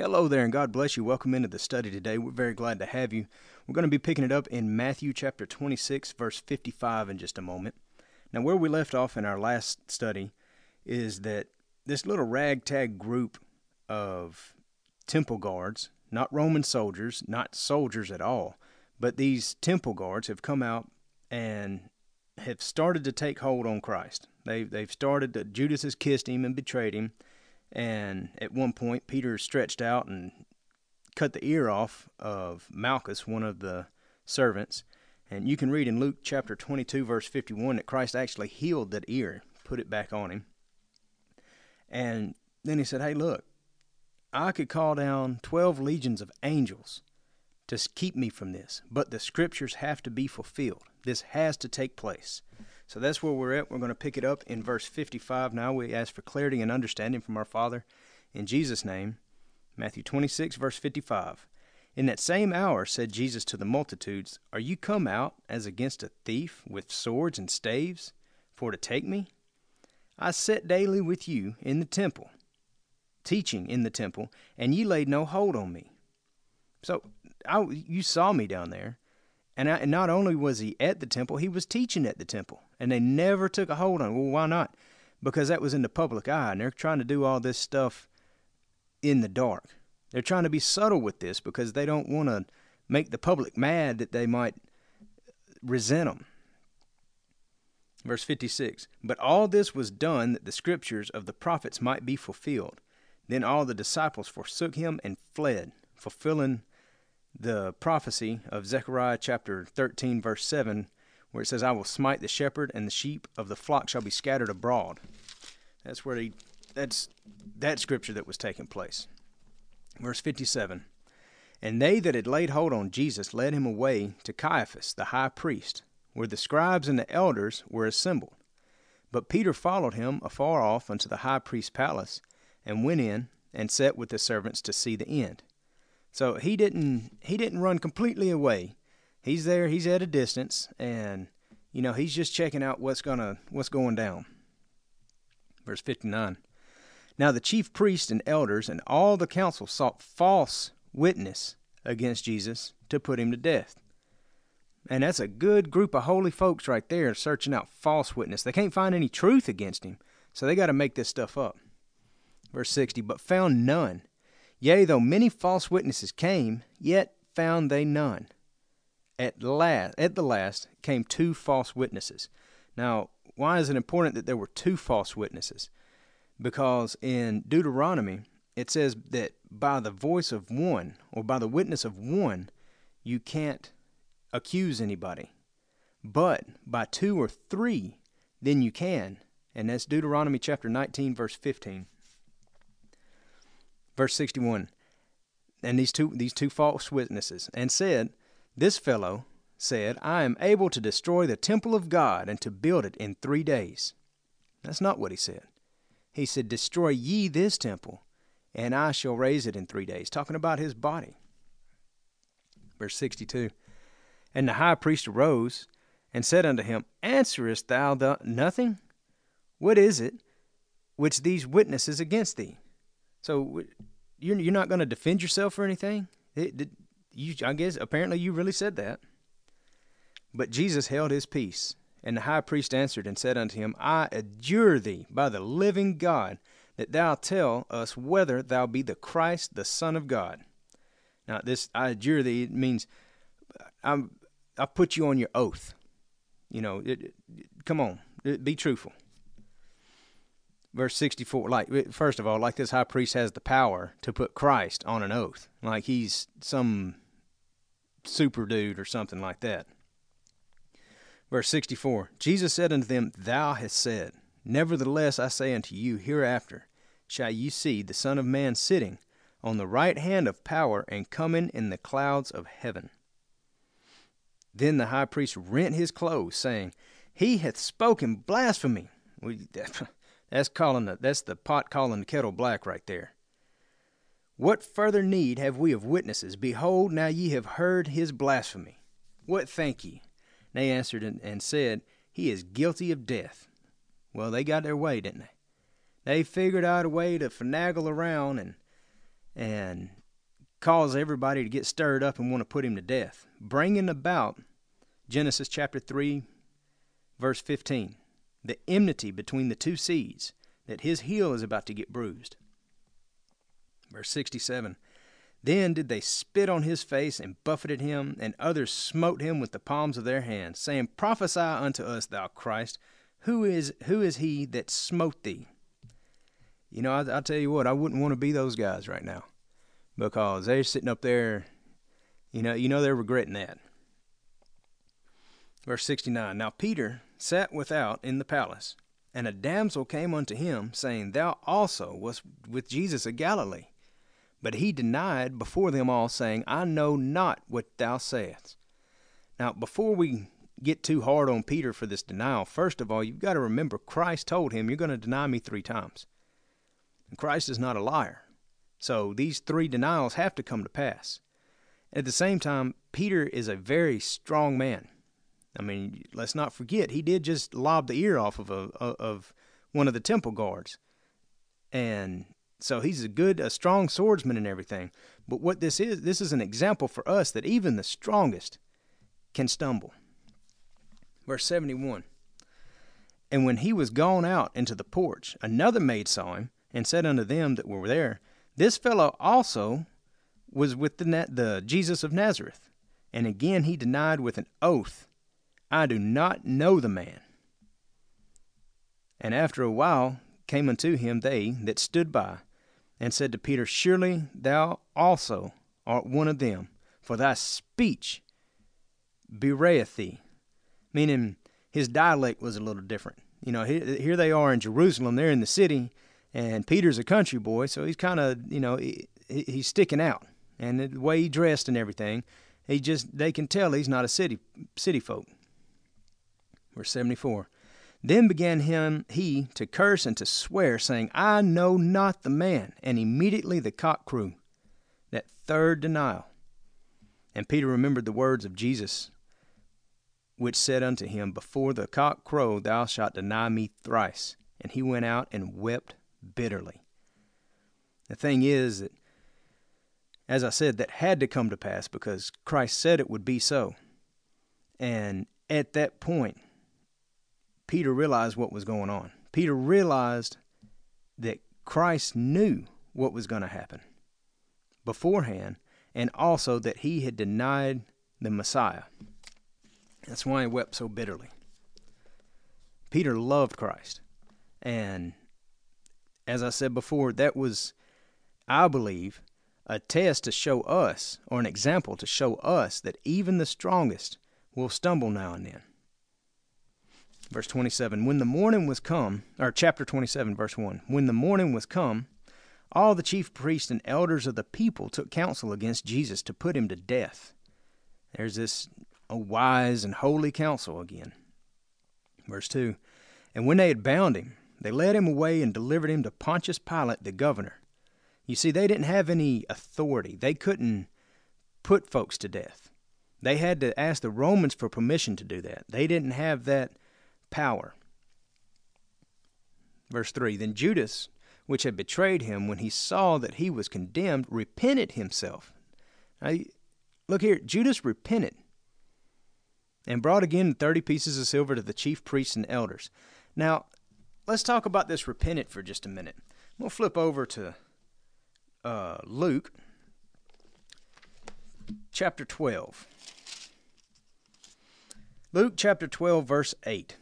Hello there, and God bless you. Welcome into the study today. We're very glad to have you. We're going to be picking it up in Matthew chapter 26, verse 55, in just a moment. Now, where we left off in our last study is that this little ragtag group of temple guards, not Roman soldiers, not soldiers at all, but these temple guards have come out and have started to take hold on Christ. They've, they've started to, Judas has kissed him and betrayed him and at one point, Peter stretched out and cut the ear off of Malchus, one of the servants. And you can read in Luke chapter 22, verse 51, that Christ actually healed that ear, put it back on him. And then he said, Hey, look, I could call down 12 legions of angels to keep me from this, but the scriptures have to be fulfilled. This has to take place. So that's where we're at. We're going to pick it up in verse 55 now. We ask for clarity and understanding from our Father in Jesus' name. Matthew 26, verse 55. In that same hour said Jesus to the multitudes, Are you come out as against a thief with swords and staves for to take me? I sat daily with you in the temple, teaching in the temple, and ye laid no hold on me. So I, you saw me down there, and, I, and not only was he at the temple, he was teaching at the temple and they never took a hold on it. Well, why not? Because that was in the public eye, and they're trying to do all this stuff in the dark. They're trying to be subtle with this because they don't want to make the public mad that they might resent them. Verse 56 But all this was done that the scriptures of the prophets might be fulfilled. Then all the disciples forsook him and fled, fulfilling the prophecy of Zechariah chapter 13, verse 7, where it says, I will smite the shepherd, and the sheep of the flock shall be scattered abroad. That's where he, that's that scripture that was taking place. Verse 57 And they that had laid hold on Jesus led him away to Caiaphas, the high priest, where the scribes and the elders were assembled. But Peter followed him afar off unto the high priest's palace, and went in and sat with the servants to see the end. So he didn't he didn't run completely away he's there, he's at a distance, and you know he's just checking out what's gonna what's going down. Verse fifty nine. Now the chief priests and elders and all the council sought false witness against Jesus to put him to death. And that's a good group of holy folks right there searching out false witness. They can't find any truth against him, so they got to make this stuff up. Verse 60 But found none. Yea, though many false witnesses came, yet found they none at last at the last came two false witnesses. Now, why is it important that there were two false witnesses? Because in Deuteronomy it says that by the voice of one or by the witness of one you can't accuse anybody. But by two or three then you can. And that's Deuteronomy chapter 19 verse 15. Verse 61. And these two these two false witnesses and said this fellow said, I am able to destroy the temple of God and to build it in three days. That's not what he said. He said, Destroy ye this temple, and I shall raise it in three days, talking about his body. Verse 62 And the high priest arose and said unto him, Answerest thou the nothing? What is it which these witnesses against thee? So you're, not going to defend yourself or anything? You, I guess apparently you really said that. But Jesus held his peace. And the high priest answered and said unto him, I adjure thee by the living God that thou tell us whether thou be the Christ, the Son of God. Now, this I adjure thee means I'm I put you on your oath. You know, it, it, come on, it, be truthful. Verse 64, like, first of all, like this high priest has the power to put Christ on an oath, like he's some super dude or something like that. Verse 64 Jesus said unto them, Thou hast said, Nevertheless I say unto you, hereafter shall ye see the Son of Man sitting on the right hand of power and coming in the clouds of heaven. Then the high priest rent his clothes, saying, He hath spoken blasphemy. We, That's calling the, that's the pot calling the kettle black right there. What further need have we of witnesses? Behold, now ye have heard his blasphemy. What think ye? They answered and said, He is guilty of death. Well, they got their way, didn't they? They figured out a way to finagle around and and cause everybody to get stirred up and want to put him to death, bringing about Genesis chapter 3, verse 15, the enmity between the two seeds, that his heel is about to get bruised. Verse 67 Then did they spit on his face and buffeted him, and others smote him with the palms of their hands, saying, Prophesy unto us, thou Christ, who is who is he that smote thee? You know, I, I tell you what, I wouldn't want to be those guys right now, because they're sitting up there. You know, you know they're regretting that. Verse 69 Now Peter sat without in the palace, and a damsel came unto him, saying, Thou also wast with Jesus of Galilee. But he denied before them all, saying, I know not what thou sayest. Now, before we get too hard on Peter for this denial, first of all, you've got to remember Christ told him, You're going to deny me three times. And Christ is not a liar. So these three denials have to come to pass. At the same time, Peter is a very strong man. I mean, let's not forget he did just lob the ear off of a of one of the temple guards, and so he's a good, a strong swordsman and everything. But what this is, this is an example for us that even the strongest can stumble. Verse 71 And when he was gone out into the porch, another maid saw him, and said unto them that were there, This fellow also was with the, the Jesus of Nazareth. And again he denied with an oath, I do not know the man. And after a while came unto him they that stood by, and said to Peter, Surely thou also art one of them, for thy speech bewrayeth thee. Meaning his dialect was a little different. You know, here they are in Jerusalem, they're in the city, and Peter's a country boy, so he's kind of, you know, he's sticking out. And the way he dressed and everything, he just, they can tell he's not a city, city folk. Verse 74. Then began him he to curse and to swear, saying, I know not the man. And immediately the cock crew, that third denial. And Peter remembered the words of Jesus, which said unto him, Before the cock crow, thou shalt deny me thrice. And he went out and wept bitterly. The thing is that, as I said, that had to come to pass because Christ said it would be so. And at that point, Peter realized what was going on. Peter realized that Christ knew what was going to happen beforehand, and also that he had denied the Messiah. That's why he wept so bitterly. Peter loved Christ. And as I said before, that was, I believe, a test to show us, or an example to show us, that even the strongest will stumble now and then verse 27 when the morning was come or chapter 27 verse 1 when the morning was come all the chief priests and elders of the people took counsel against jesus to put him to death. There's this a wise and holy counsel again. Verse 2 and when they had bound him they led him away and delivered him to pontius pilate the governor. You see they didn't have any authority. They couldn't put folks to death. They had to ask the romans for permission to do that. They didn't have that power. Verse 3 Then Judas, which had betrayed him, when he saw that he was condemned, repented himself. Now, look here, Judas repented and brought again 30 pieces of silver to the chief priests and elders. Now, let's talk about this repentant for just a minute. We'll flip over to uh, Luke chapter 12. Luke chapter 12, verse 8.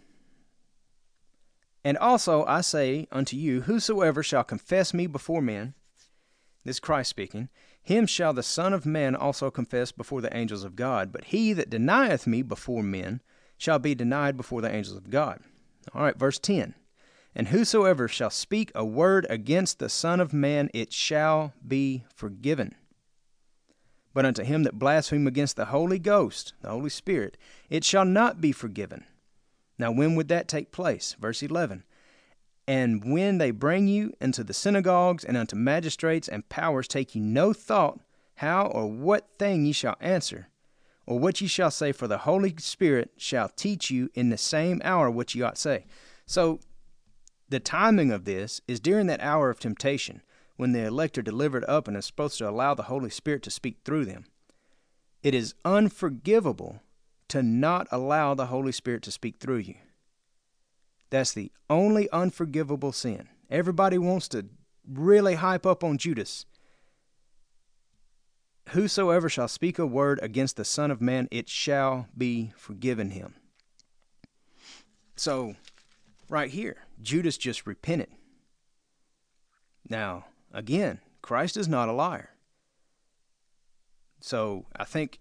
And also I say unto you, whosoever shall confess me before men, this Christ speaking, him shall the Son of Man also confess before the angels of God. But he that denieth me before men shall be denied before the angels of God. All right, verse 10. And whosoever shall speak a word against the Son of Man, it shall be forgiven. But unto him that blaspheme against the Holy Ghost, the Holy Spirit, it shall not be forgiven. Now, when would that take place? Verse 11. And when they bring you into the synagogues and unto magistrates and powers, take ye no thought how or what thing ye shall answer, or what ye shall say, for the Holy Spirit shall teach you in the same hour what ye ought to say. So, the timing of this is during that hour of temptation when the elect are delivered up and are supposed to allow the Holy Spirit to speak through them. It is unforgivable to not allow the Holy Spirit to speak through you. That's the only unforgivable sin. Everybody wants to really hype up on Judas. Whosoever shall speak a word against the Son of Man, it shall be forgiven him. So, right here, Judas just repented. Now, again, Christ is not a liar. So I think,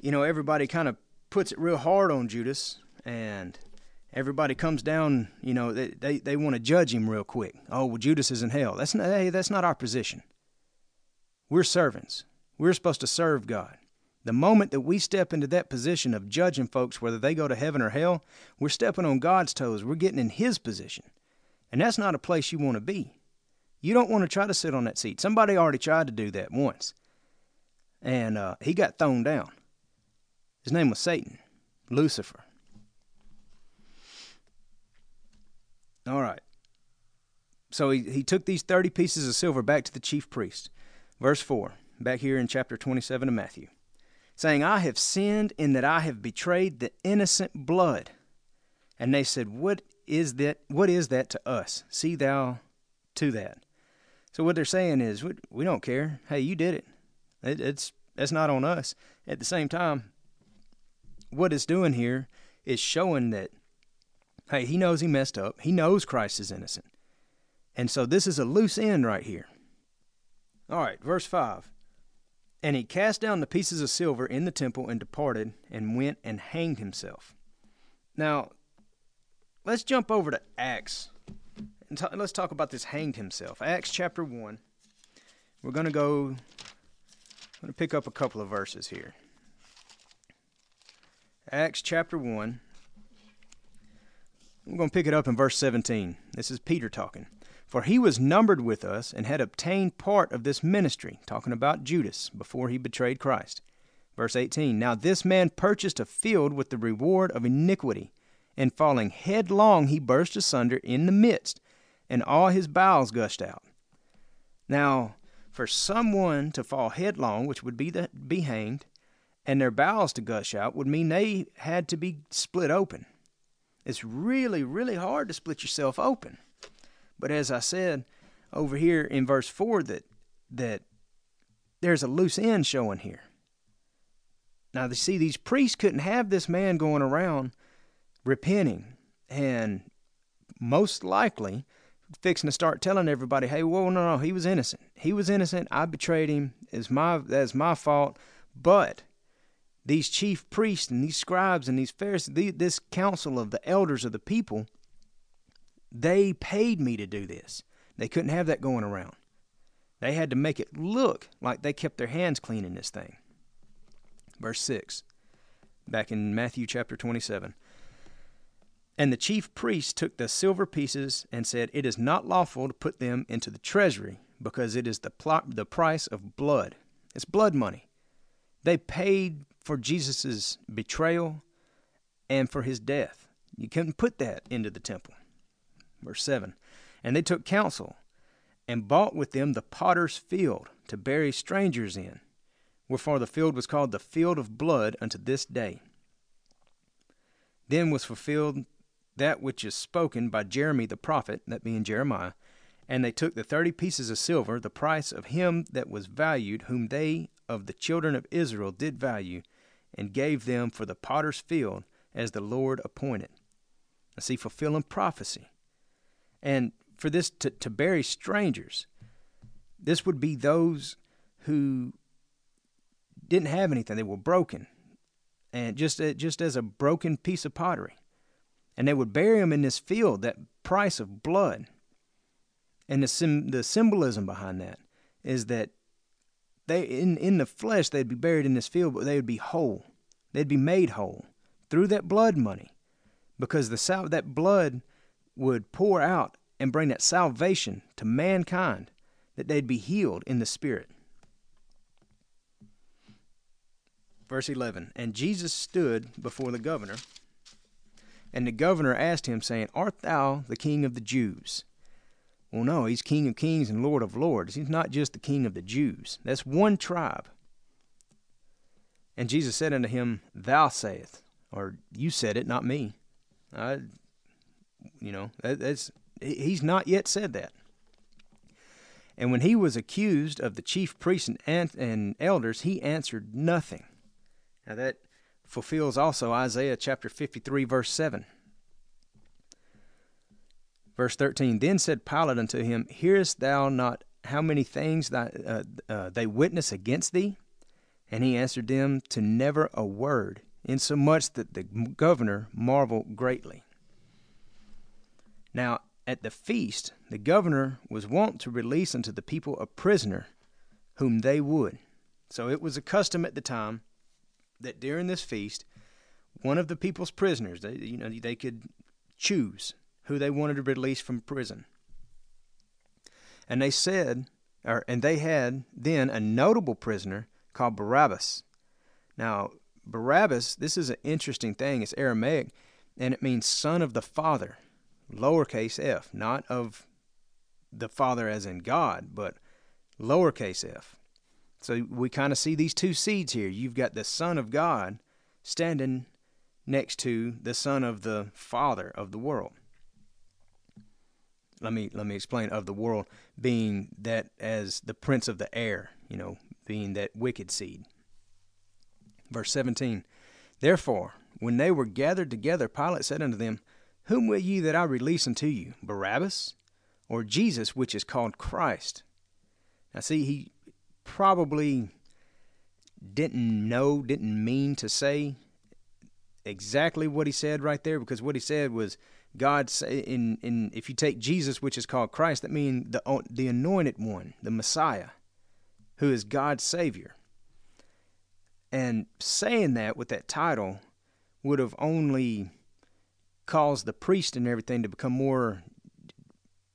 you know, everybody kind of puts it real hard on Judas, and everybody comes down, you know, they, they, they want to judge him real quick. Oh, well, Judas is in hell. That's not, hey, that's not our position. We're servants. We're supposed to serve God. The moment that we step into that position of judging folks whether they go to heaven or hell, we're stepping on God's toes. We're getting in His position. And that's not a place you want to be. You don't want to try to sit on that seat. Somebody already tried to do that once, and uh, he got thrown down. His name was Satan, Lucifer. All right. So he, he took these 30 pieces of silver back to the chief priest. Verse 4, back here in chapter 27 of Matthew saying, I have sinned in that I have betrayed the innocent blood. And they said, What is that? What is that to us? See thou to that. So what they're saying is, we we don't care. Hey, you did it. it it's that's not on us. At the same time, what it's doing here is showing that, hey, he knows he messed up. He knows Christ is innocent. And so this is a loose end right here. All right, verse 5. And he cast down the pieces of silver in the temple and departed and went and hanged himself. Now, let's jump over to Acts and t- let's talk about this hanged himself. Acts chapter 1. We're going to go, I'm going to pick up a couple of verses here. Acts chapter 1. I'm going to pick it up in verse 17. This is Peter talking. For he was numbered with us and had obtained part of this ministry, talking about Judas before he betrayed Christ. Verse 18 Now this man purchased a field with the reward of iniquity, and falling headlong he burst asunder in the midst, and all his bowels gushed out. Now, for someone to fall headlong, which would be, the, be hanged, and their bowels to gush out, would mean they had to be split open. It's really, really hard to split yourself open. But as I said over here in verse 4 that that there's a loose end showing here. Now, you see, these priests couldn't have this man going around repenting and most likely fixing to start telling everybody, hey, whoa, no, no, he was innocent. He was innocent. I betrayed him. It's my, that's my fault. But these chief priests and these scribes and these Pharisees, this council of the elders of the people, they paid me to do this. They couldn't have that going around. They had to make it look like they kept their hands clean in this thing. Verse 6, back in Matthew chapter 27. And the chief priests took the silver pieces and said, It is not lawful to put them into the treasury, because it is the, pl- the price of blood. It's blood money. They paid for Jesus' betrayal and for his death. You couldn't put that into the temple. Verse 7 And they took counsel and bought with them the potter's field to bury strangers in, wherefore the field was called the field of blood unto this day. Then was fulfilled that which is spoken by Jeremy the prophet, that being Jeremiah, and they took the thirty pieces of silver, the price of him that was valued, whom they of the children of Israel did value, and gave them for the potter's field, as the Lord appointed. I see fulfilling prophecy. And for this to, to bury strangers, this would be those who didn't have anything. They were broken. And just, uh, just as a broken piece of pottery. and they would bury him in this field, that price of blood. And the sim- the symbolism behind that is that they in in the flesh they'd be buried in this field, but they would be whole. They'd be made whole through that blood money, because the sal- that blood would pour out and bring that salvation to mankind, that they'd be healed in the spirit. Verse 11 And Jesus stood before the governor, and the governor asked him, saying, Art thou the king of the Jews? Well, no, he's King of Kings and Lord of Lords. He's not just the King of the Jews. That's one tribe. And Jesus said unto him, Thou sayest, or you said it, not me. I, you know, that, that's he's not yet said that. And when he was accused of the chief priests and, and elders, he answered nothing. Now that fulfills also Isaiah chapter 53, verse 7. Verse 13 Then said Pilate unto him, Hearest thou not how many things thy, uh, uh, they witness against thee? And he answered them to never a word, insomuch that the governor marveled greatly. Now, at the feast, the governor was wont to release unto the people a prisoner whom they would. So it was a custom at the time that during this feast, one of the people's prisoners, they, you know, they could choose who they wanted to release from prison. And they said, or and they had then a notable prisoner called Barabbas. Now, Barabbas, this is an interesting thing. It's Aramaic, and it means son of the father, lowercase f, not of the father as in God, but lowercase f. So we kind of see these two seeds here. You've got the Son of God standing next to the Son of the Father of the world. Let me let me explain of the world being that as the prince of the air, you know, being that wicked seed. Verse 17. Therefore, when they were gathered together, Pilate said unto them, Whom will ye that I release unto you, Barabbas, or Jesus, which is called Christ? Now, see, he probably didn't know, didn't mean to say exactly what he said right there, because what he said was God say in in if you take Jesus, which is called Christ, that means the the anointed one, the Messiah, who is God's Savior. And saying that with that title would have only caused the priest and everything to become more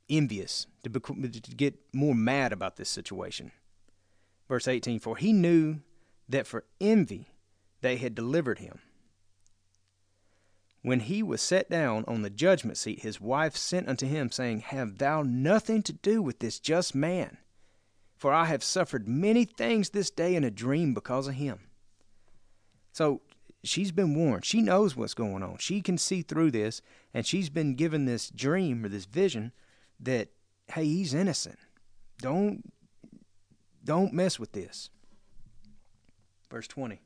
envious, to, become, to get more mad about this situation. Verse 18 For he knew that for envy they had delivered him. When he was set down on the judgment seat, his wife sent unto him, saying, Have thou nothing to do with this just man? For I have suffered many things this day in a dream because of him. So she's been warned. She knows what's going on. She can see through this, and she's been given this dream or this vision that, hey, he's innocent. Don't don't mess with this. Verse 20.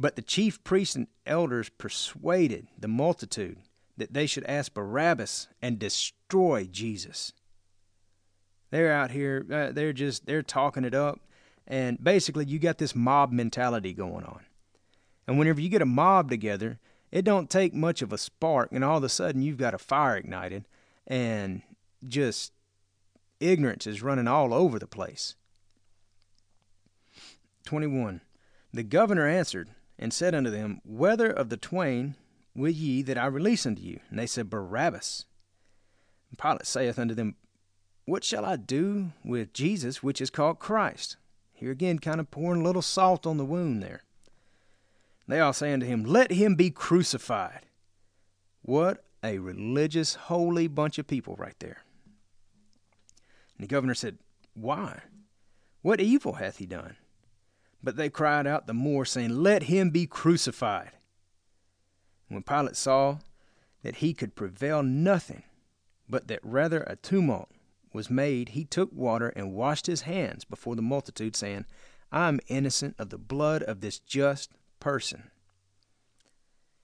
But the chief priests and elders persuaded the multitude that they should ask Barabbas and destroy Jesus. They're out here, uh, they're just, they're talking it up. And basically, you got this mob mentality going on. And whenever you get a mob together, it don't take much of a spark, and all of a sudden you've got a fire ignited, and just ignorance is running all over the place. 21. The governor answered and said unto them, Whether of the twain will ye that I release unto you? And they said, Barabbas. And Pilate saith unto them, What shall I do with Jesus, which is called Christ? Here again, kind of pouring a little salt on the wound there. They all say unto him, Let him be crucified. What a religious, holy bunch of people right there. And the governor said, Why? What evil hath he done? But they cried out the more, saying, Let him be crucified. When Pilate saw that he could prevail nothing, but that rather a tumult was made, he took water and washed his hands before the multitude, saying, I am innocent of the blood of this just person.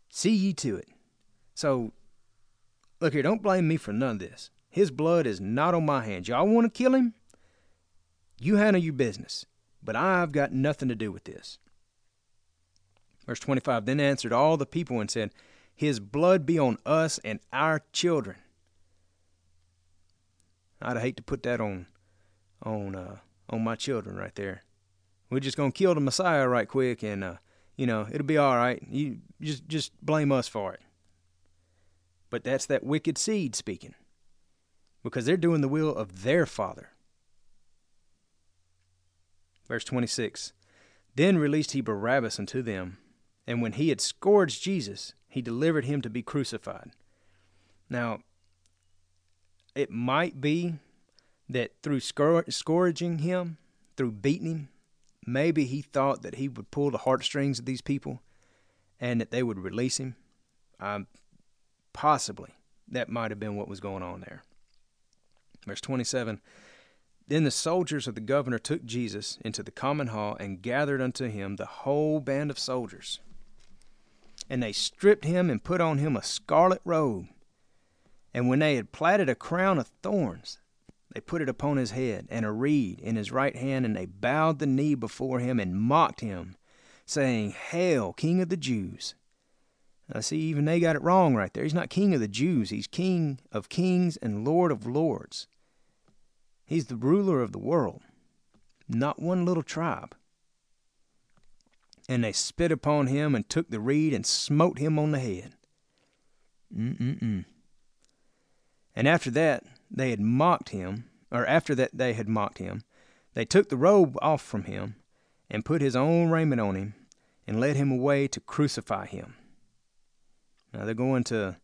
See ye to it. So, look here, don't blame me for none of this. His blood is not on my hands. Y'all want to kill him? You handle your business, but I've got nothing to do with this. Verse 25 Then answered all the people and said, His blood be on us and our children. I'd hate to put that on on uh, on my children right there. We're just gonna kill the Messiah right quick, and uh, you know it'll be all right. You just just blame us for it. But that's that wicked seed speaking, because they're doing the will of their father. Verse twenty six. Then released he Barabbas unto them, and when he had scourged Jesus, he delivered him to be crucified. Now, it might be that through scourging him, through beating him, maybe he thought that he would pull the heartstrings of these people and that they would release him. Um, possibly that might have been what was going on there. Verse 27 Then the soldiers of the governor took Jesus into the common hall and gathered unto him the whole band of soldiers. And they stripped him and put on him a scarlet robe. And when they had platted a crown of thorns, they put it upon his head, and a reed in his right hand, and they bowed the knee before him and mocked him, saying, Hail, King of the Jews! Now, see, even they got it wrong right there. He's not King of the Jews, he's King of kings and Lord of lords. He's the ruler of the world, not one little tribe. And they spit upon him and took the reed and smote him on the head. Mm-mm-mm. And after that, they had mocked him, or after that they had mocked him, they took the robe off from him, and put his own raiment on him, and led him away to crucify him. Now they're going to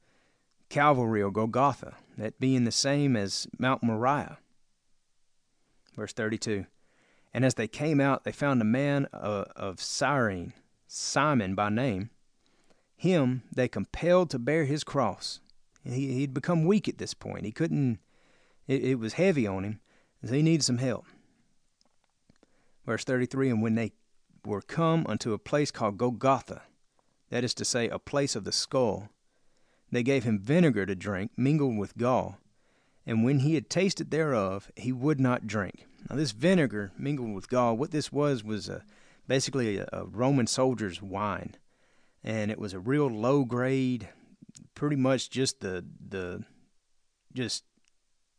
Calvary or Golgotha, that being the same as Mount Moriah. Verse 32 And as they came out, they found a man uh, of Cyrene, Simon by name. Him they compelled to bear his cross. He, he'd become weak at this point. He couldn't it, it was heavy on him, so he needed some help. Verse 33 And when they were come unto a place called Golgotha, that is to say, a place of the skull, they gave him vinegar to drink, mingled with gall. And when he had tasted thereof, he would not drink. Now, this vinegar mingled with gall, what this was was a, basically a, a Roman soldier's wine. And it was a real low grade, pretty much just the, the just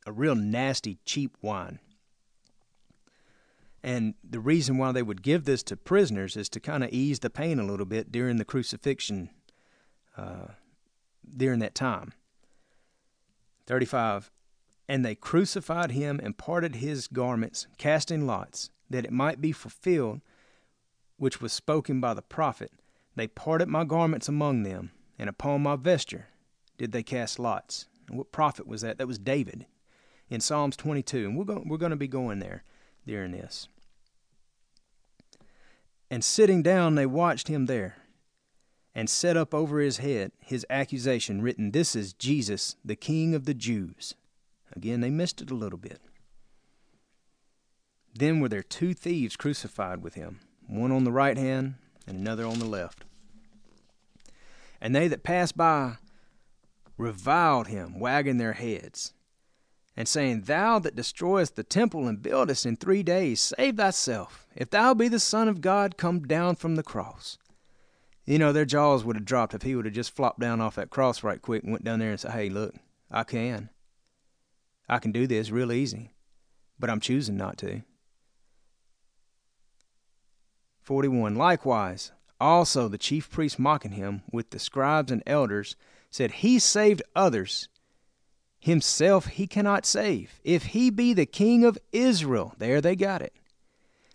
a real nasty, cheap wine. And the reason why they would give this to prisoners is to kind of ease the pain a little bit during the crucifixion, uh, during that time. 35. And they crucified him and parted his garments, casting lots, that it might be fulfilled which was spoken by the prophet. They parted my garments among them, and upon my vesture did they cast lots. And what prophet was that? That was David in Psalms 22, and we're going, we're going to be going there during this. And sitting down, they watched him there, and set up over his head his accusation written, This is Jesus, the King of the Jews. Again, they missed it a little bit. Then were there two thieves crucified with him, one on the right hand and another on the left. And they that passed by reviled him, wagging their heads and saying, Thou that destroyest the temple and buildest in three days, save thyself. If thou be the Son of God, come down from the cross. You know, their jaws would have dropped if he would have just flopped down off that cross right quick and went down there and said, Hey, look, I can. I can do this real easy, but I'm choosing not to. 41. Likewise, also the chief priests mocking him with the scribes and elders said, He saved others Himself he cannot save. If he be the king of Israel, there they got it.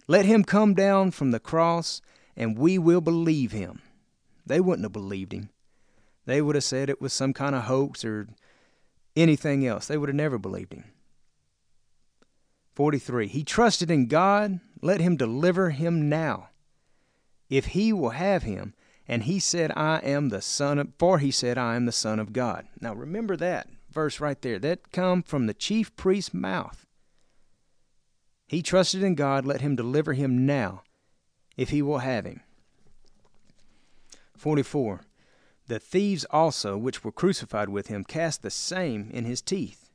Let him come down from the cross, and we will believe him. They wouldn't have believed him. They would have said it was some kind of hoax or anything else. They would have never believed him. 43. He trusted in God. Let him deliver him now. If he will have him, and he said, I am the son of, for he said, I am the son of God. Now remember that verse right there. That come from the chief priest's mouth. He trusted in God, let him deliver him now, if he will have him. 44. The thieves also, which were crucified with him, cast the same in his teeth.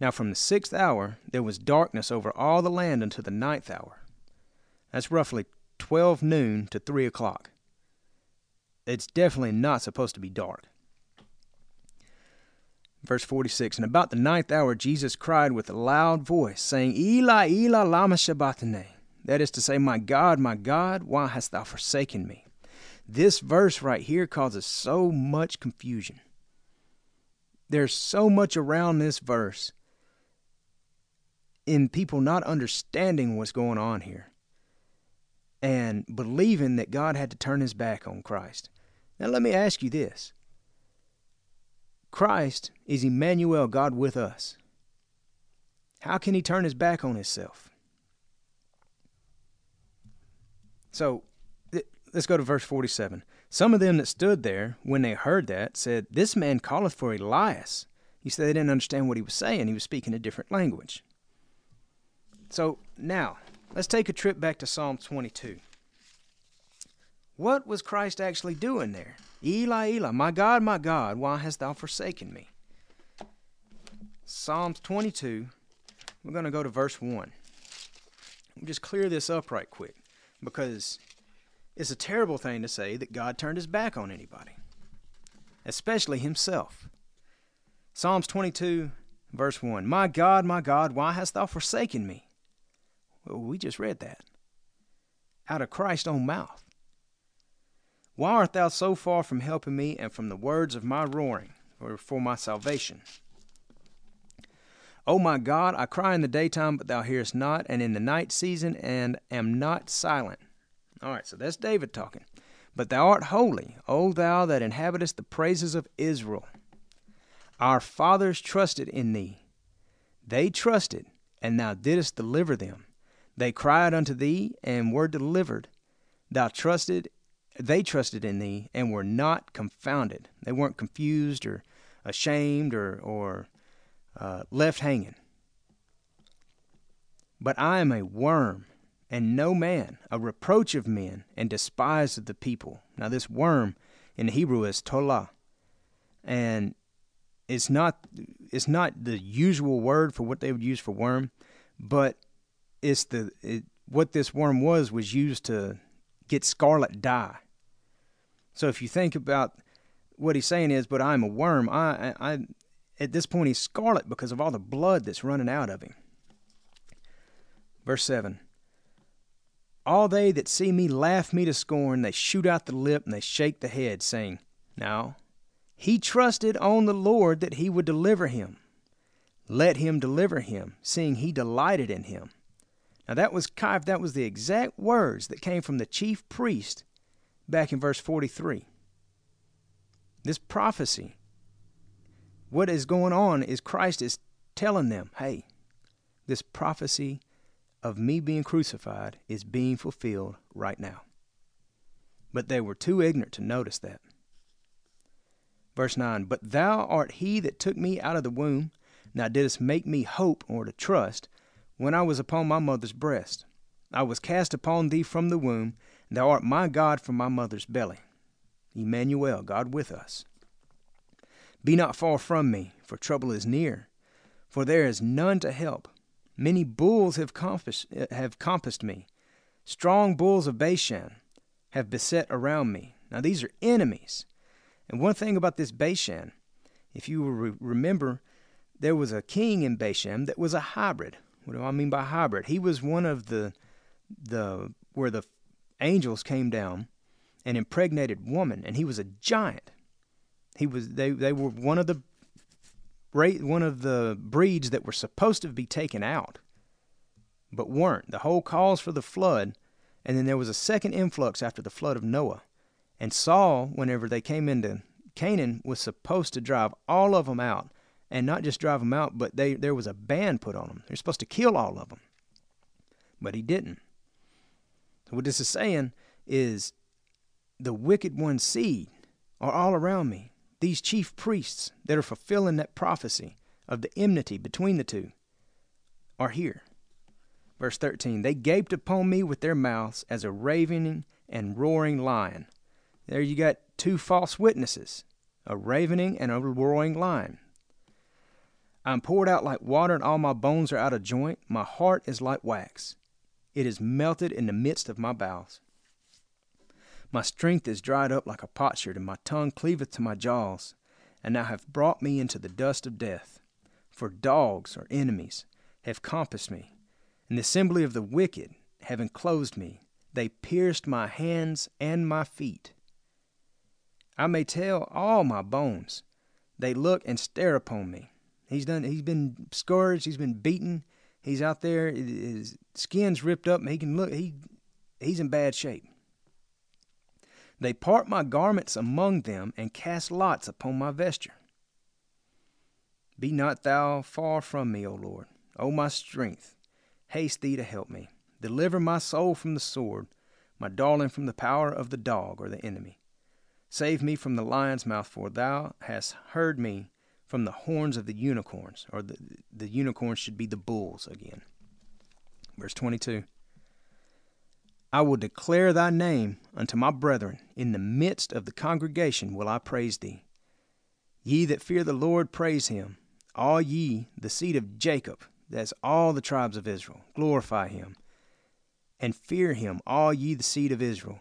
Now from the sixth hour there was darkness over all the land until the ninth hour. That's roughly twelve noon to three o'clock. It's definitely not supposed to be dark. Verse 46 And about the ninth hour Jesus cried with a loud voice, saying, Eli, Eli, lama sabachthani. That is to say, My God, my God, why hast thou forsaken me? This verse right here causes so much confusion. There's so much around this verse in people not understanding what's going on here and believing that God had to turn his back on Christ. Now, let me ask you this Christ is Emmanuel, God with us. How can he turn his back on himself? So let's go to verse 47. Some of them that stood there, when they heard that, said, This man calleth for Elias. He said they didn't understand what he was saying. He was speaking a different language. So now, let's take a trip back to Psalm 22. What was Christ actually doing there? Eli, Eli, my God, my God, why hast thou forsaken me? Psalms 22, we're going to go to verse 1. We'll just clear this up right quick because it's a terrible thing to say that God turned his back on anybody, especially himself. Psalms 22, verse 1 My God, my God, why hast thou forsaken me? Well, we just read that out of Christ's own mouth. Why art thou so far from helping me and from the words of my roaring, or for my salvation? O my God, I cry in the daytime, but thou hearest not, and in the night season, and am not silent. All right, so that's David talking. But thou art holy, O thou that inhabitest the praises of Israel. Our fathers trusted in thee. They trusted, and thou didst deliver them. They cried unto thee, and were delivered. Thou trusted, they trusted in thee and were not confounded. They weren't confused or ashamed or, or uh, left hanging. But I am a worm and no man, a reproach of men and despised of the people. Now, this worm in Hebrew is tola, and it's not it's not the usual word for what they would use for worm, but it's the it, what this worm was was used to get scarlet dye. So if you think about what he's saying is, but I'm a worm. I, I, I at this point he's scarlet because of all the blood that's running out of him. Verse seven. All they that see me laugh me to scorn. They shoot out the lip and they shake the head, saying, Now he trusted on the Lord that he would deliver him. Let him deliver him, seeing he delighted in him. Now that was that was the exact words that came from the chief priest back in verse 43. This prophecy, what is going on is Christ is telling them, hey, this prophecy of me being crucified is being fulfilled right now. But they were too ignorant to notice that. Verse 9 But thou art he that took me out of the womb, thou didst make me hope or to trust when I was upon my mother's breast. I was cast upon thee from the womb, Thou art my God from my mother's belly. Emmanuel, God with us. Be not far from me, for trouble is near, for there is none to help. Many bulls have compassed, have compassed me. Strong bulls of Bashan have beset around me. Now, these are enemies. And one thing about this Bashan, if you re- remember, there was a king in Bashan that was a hybrid. What do I mean by hybrid? He was one of the the where the angels came down and impregnated woman, and he was a giant. He was they they were one of the one of the breeds that were supposed to be taken out, but weren't. The whole cause for the flood, and then there was a second influx after the flood of Noah. And Saul, whenever they came into Canaan, was supposed to drive all of them out, and not just drive them out, but they there was a ban put on them. They're supposed to kill all of them, but he didn't. What this is saying is the wicked one's seed are all around me. These chief priests that are fulfilling that prophecy of the enmity between the two are here. Verse 13 They gaped upon me with their mouths as a ravening and roaring lion. There you got two false witnesses a ravening and a roaring lion. I'm poured out like water, and all my bones are out of joint. My heart is like wax. It is melted in the midst of my bowels. My strength is dried up like a potsherd, and my tongue cleaveth to my jaws. and thou hast brought me into the dust of death. For dogs or enemies have compassed me, and the assembly of the wicked have enclosed me. They pierced my hands and my feet. I may tell all my bones. They look and stare upon me. He's done. He's been scourged. He's been beaten. He's out there. His skin's ripped up. He can look. He he's in bad shape. They part my garments among them and cast lots upon my vesture. Be not thou far from me, O Lord, O my strength. Haste thee to help me. Deliver my soul from the sword, my darling from the power of the dog or the enemy. Save me from the lion's mouth, for thou hast heard me from the horns of the unicorns, or the, the unicorns should be the bulls again. Verse 22 I will declare thy name unto my brethren. In the midst of the congregation will I praise thee. Ye that fear the Lord, praise him. All ye, the seed of Jacob, that's all the tribes of Israel, glorify him. And fear him, all ye, the seed of Israel.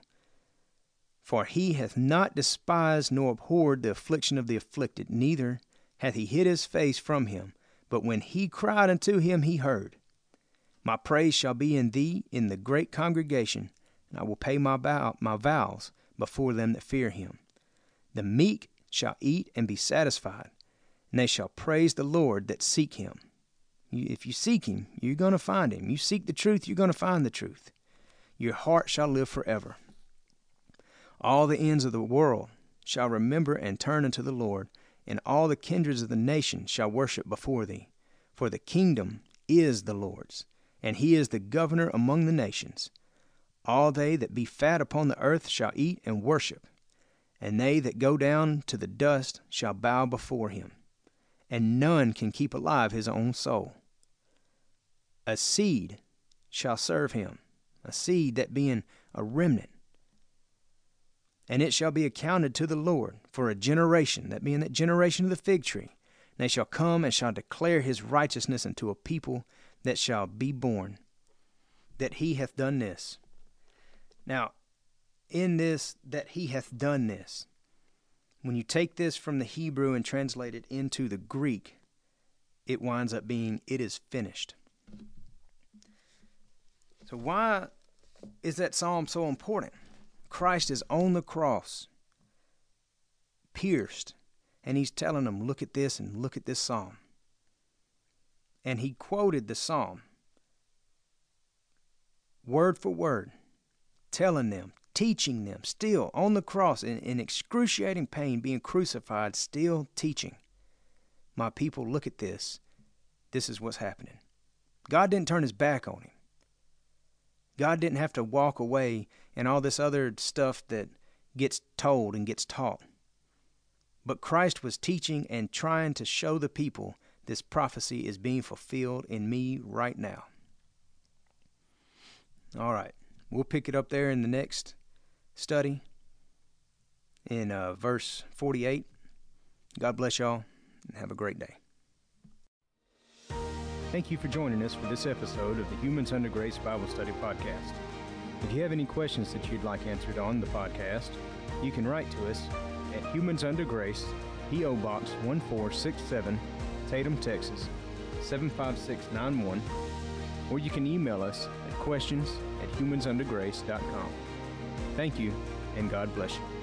For he hath not despised nor abhorred the affliction of the afflicted, neither hath he hid his face from him. But when he cried unto him, he heard. My praise shall be in thee in the great congregation, and I will pay my, vow, my vows before them that fear him. The meek shall eat and be satisfied, and they shall praise the Lord that seek him. if you seek him, you're going to find him. You seek the truth, you're going to find the truth. Your heart shall live forever. All the ends of the world shall remember and turn unto the Lord, and all the kindreds of the nation shall worship before thee. For the kingdom is the Lord's and he is the governor among the nations. All they that be fat upon the earth shall eat and worship, and they that go down to the dust shall bow before him, and none can keep alive his own soul. A seed shall serve him, a seed that being a remnant. And it shall be accounted to the Lord for a generation, that being that generation of the fig tree. And they shall come and shall declare his righteousness unto a people that shall be born, that he hath done this. Now, in this, that he hath done this, when you take this from the Hebrew and translate it into the Greek, it winds up being, it is finished. So, why is that psalm so important? Christ is on the cross, pierced, and he's telling them, look at this and look at this psalm and he quoted the psalm word for word, telling them, teaching them, still on the cross in, in excruciating pain, being crucified, still teaching. My people, look at this. This is what's happening. God didn't turn his back on him. God didn't have to walk away and all this other stuff that gets told and gets taught. But Christ was teaching and trying to show the people this prophecy is being fulfilled in me right now. All right. We'll pick it up there in the next study in uh, verse 48. God bless y'all and have a great day. Thank you for joining us for this episode of the Humans Under Grace Bible Study Podcast. If you have any questions that you'd like answered on the podcast, you can write to us at Humans Under Grace, P.O. Box 1467, Tatum, Texas 75691, or you can email us at questions at humansundergrace.com. Thank you, and God bless you.